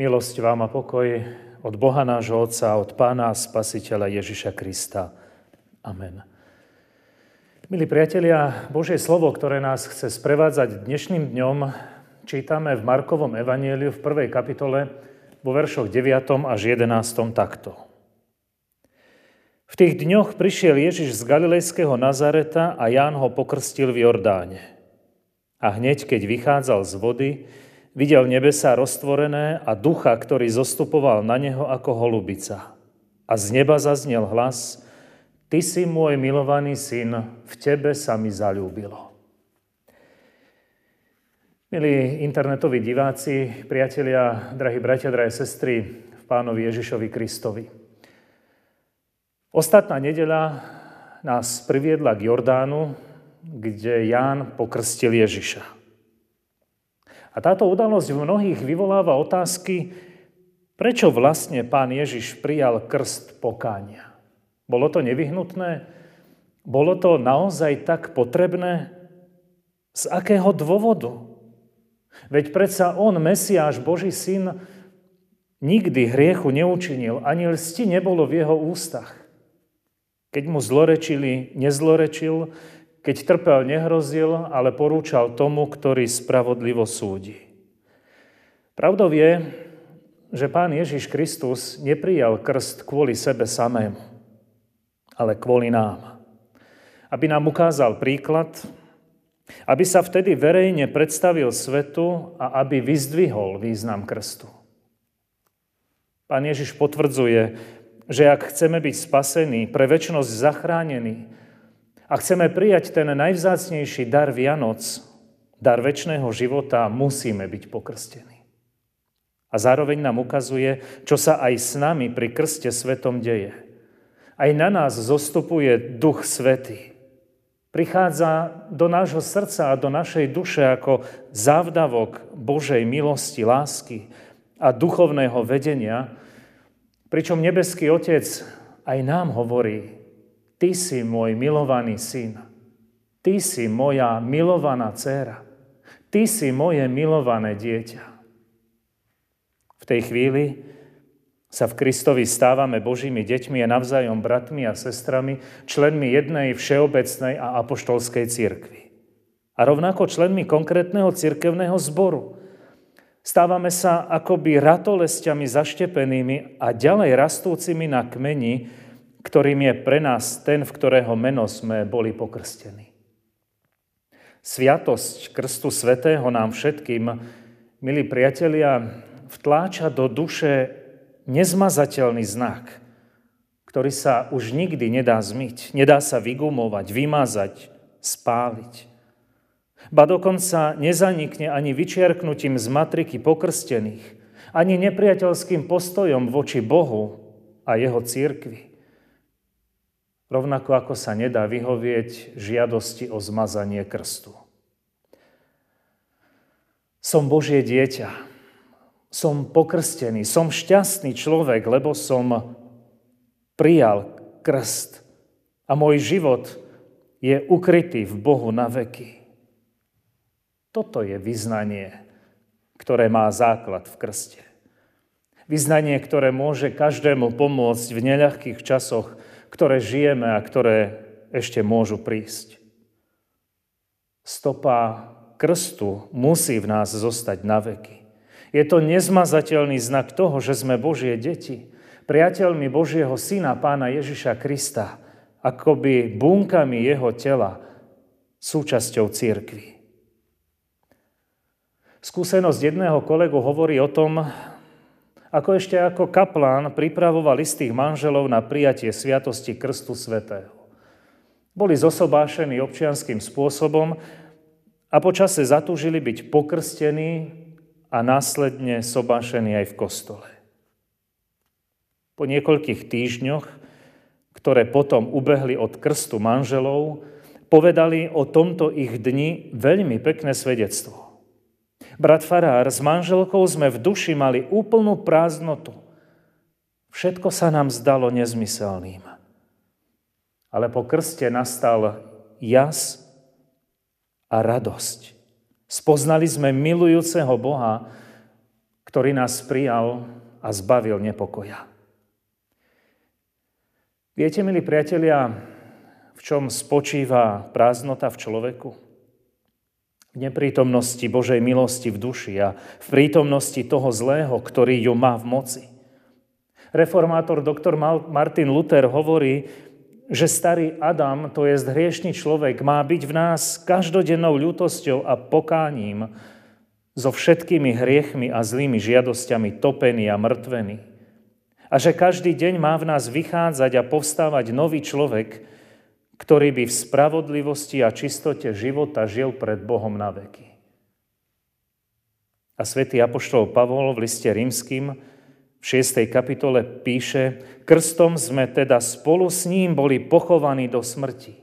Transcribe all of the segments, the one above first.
Milosť vám a pokoj od Boha nášho Otca, od Pána a Spasiteľa Ježiša Krista. Amen. Milí priatelia, Božie slovo, ktoré nás chce sprevádzať dnešným dňom, čítame v Markovom evanieliu v prvej kapitole vo veršoch 9. až 11. takto. V tých dňoch prišiel Ježiš z Galilejského Nazareta a Ján ho pokrstil v Jordáne. A hneď, keď vychádzal z vody, Videl nebesa roztvorené a ducha, ktorý zostupoval na neho ako holubica. A z neba zaznel hlas, Ty si môj milovaný syn, v tebe sa mi zalúbilo. Milí internetoví diváci, priatelia, drahí bratia, drahé sestry v pánovi Ježišovi Kristovi. Ostatná nedeľa nás priviedla k Jordánu, kde Ján pokrstil Ježiša. A táto udalosť v mnohých vyvoláva otázky, prečo vlastne pán Ježiš prijal krst pokánia. Bolo to nevyhnutné? Bolo to naozaj tak potrebné? Z akého dôvodu? Veď predsa on, Mesiáš, Boží syn, nikdy hriechu neučinil, ani lsti nebolo v jeho ústach. Keď mu zlorečili, nezlorečil, keď trpel, nehrozil, ale porúčal tomu, ktorý spravodlivo súdi. Pravdou je, že Pán Ježiš Kristus neprijal krst kvôli sebe samému, ale kvôli nám. Aby nám ukázal príklad, aby sa vtedy verejne predstavil svetu a aby vyzdvihol význam krstu. Pán Ježiš potvrdzuje, že ak chceme byť spasení, pre väčšnosť zachránení, a chceme prijať ten najvzácnejší dar Vianoc, dar väčšného života, musíme byť pokrstení. A zároveň nám ukazuje, čo sa aj s nami pri krste svetom deje. Aj na nás zostupuje Duch Svetý. Prichádza do nášho srdca a do našej duše ako závdavok Božej milosti, lásky a duchovného vedenia, pričom nebeský Otec aj nám hovorí, Ty si môj milovaný syn. Ty si moja milovaná dcéra. Ty si moje milované dieťa. V tej chvíli sa v Kristovi stávame Božími deťmi a navzájom bratmi a sestrami, členmi jednej všeobecnej a apoštolskej cirkvi. A rovnako členmi konkrétneho cirkevného zboru. Stávame sa akoby ratolestiami zaštepenými a ďalej rastúcimi na kmeni, ktorým je pre nás ten, v ktorého meno sme boli pokrstení. Sviatosť Krstu Svetého nám všetkým, milí priatelia, vtláča do duše nezmazateľný znak, ktorý sa už nikdy nedá zmyť, nedá sa vygumovať, vymazať, spáliť. Ba dokonca nezanikne ani vyčiarknutím z matriky pokrstených, ani nepriateľským postojom voči Bohu a jeho církvi. Rovnako ako sa nedá vyhovieť žiadosti o zmazanie krstu. Som Božie dieťa, som pokrstený, som šťastný človek, lebo som prijal krst a môj život je ukrytý v Bohu na veky. Toto je vyznanie, ktoré má základ v krste. Vyznanie, ktoré môže každému pomôcť v neľahkých časoch, ktoré žijeme a ktoré ešte môžu prísť. Stopa krstu musí v nás zostať na veky. Je to nezmazateľný znak toho, že sme Božie deti, priateľmi Božieho Syna, Pána Ježiša Krista, akoby bunkami Jeho tela, súčasťou církvy. Skúsenosť jedného kolegu hovorí o tom, ako ešte ako kaplán pripravoval istých manželov na prijatie sviatosti Krstu Svetého. Boli zosobášení občianským spôsobom a počase zatúžili byť pokrstení a následne sobášení aj v kostole. Po niekoľkých týždňoch, ktoré potom ubehli od krstu manželov, povedali o tomto ich dni veľmi pekné svedectvo. Brat Farár, s manželkou sme v duši mali úplnú prázdnotu. Všetko sa nám zdalo nezmyselným. Ale po krste nastal jas a radosť. Spoznali sme milujúceho Boha, ktorý nás prijal a zbavil nepokoja. Viete, milí priatelia, v čom spočíva prázdnota v človeku? V neprítomnosti Božej milosti v duši a v prítomnosti toho zlého, ktorý ju má v moci. Reformátor doktor Martin Luther hovorí, že starý Adam, to je hriešný človek, má byť v nás každodennou ľútosťou a pokáním so všetkými hriechmi a zlými žiadosťami topený a mŕtvený. A že každý deň má v nás vychádzať a povstávať nový človek, ktorý by v spravodlivosti a čistote života žil pred Bohom na veky. A svätý Apoštol Pavol v liste rímským v 6. kapitole píše, krstom sme teda spolu s ním boli pochovaní do smrti,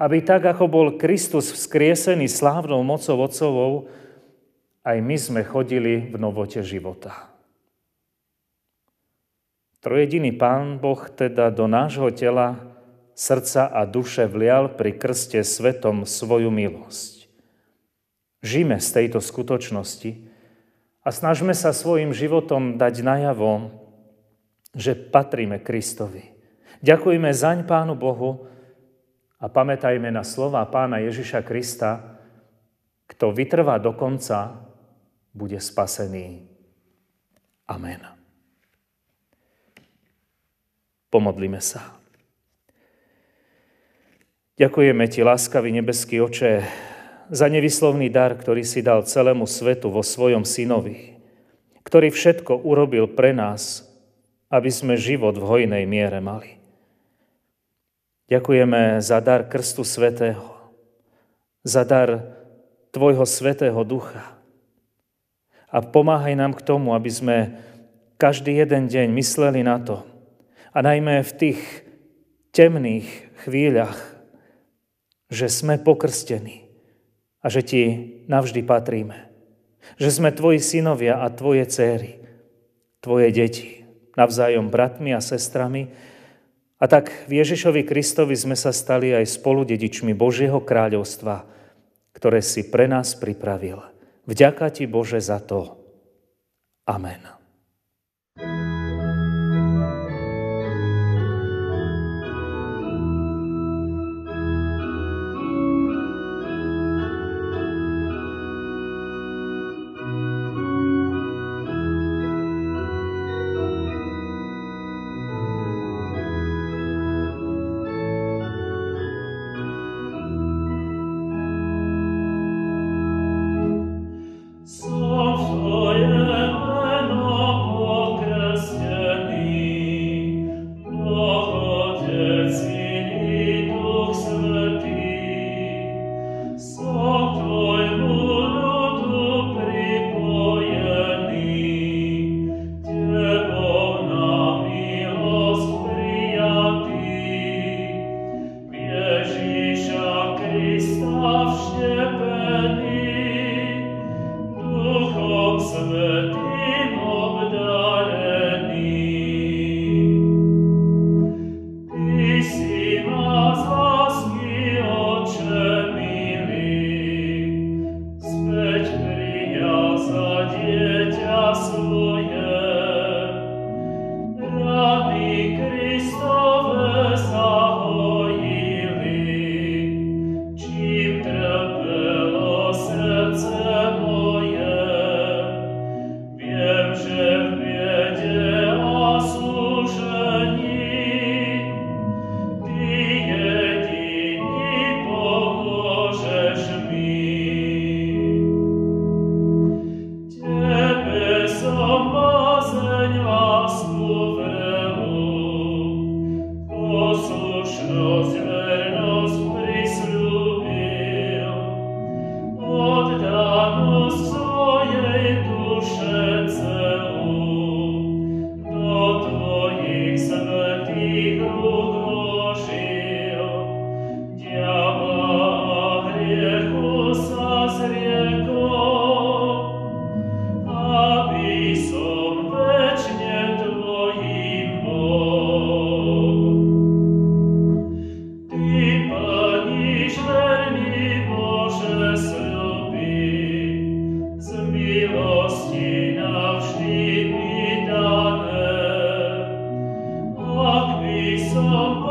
aby tak, ako bol Kristus vzkriesený slávnou mocou Otcovou, aj my sme chodili v novote života. Trojediný Pán Boh teda do nášho tela, srdca a duše vlial pri krste svetom svoju milosť. Žime z tejto skutočnosti a snažme sa svojim životom dať najavo, že patríme Kristovi. Ďakujeme zaň Pánu Bohu a pamätajme na slova Pána Ježiša Krista, kto vytrvá do konca, bude spasený. Amen. Pomodlíme sa. Ďakujeme Ti, láskavý nebeský oče, za nevyslovný dar, ktorý si dal celému svetu vo svojom synovi, ktorý všetko urobil pre nás, aby sme život v hojnej miere mali. Ďakujeme za dar Krstu Svetého, za dar Tvojho Svetého Ducha. A pomáhaj nám k tomu, aby sme každý jeden deň mysleli na to, a najmä v tých temných chvíľach, že sme pokrstení a že ti navždy patríme. Že sme tvoji synovia a tvoje céry, tvoje deti, navzájom bratmi a sestrami. A tak v Ježišovi Kristovi sme sa stali aj spoludedičmi Božieho kráľovstva, ktoré si pre nás pripravil. Vďaka ti Bože za to. Amen. no some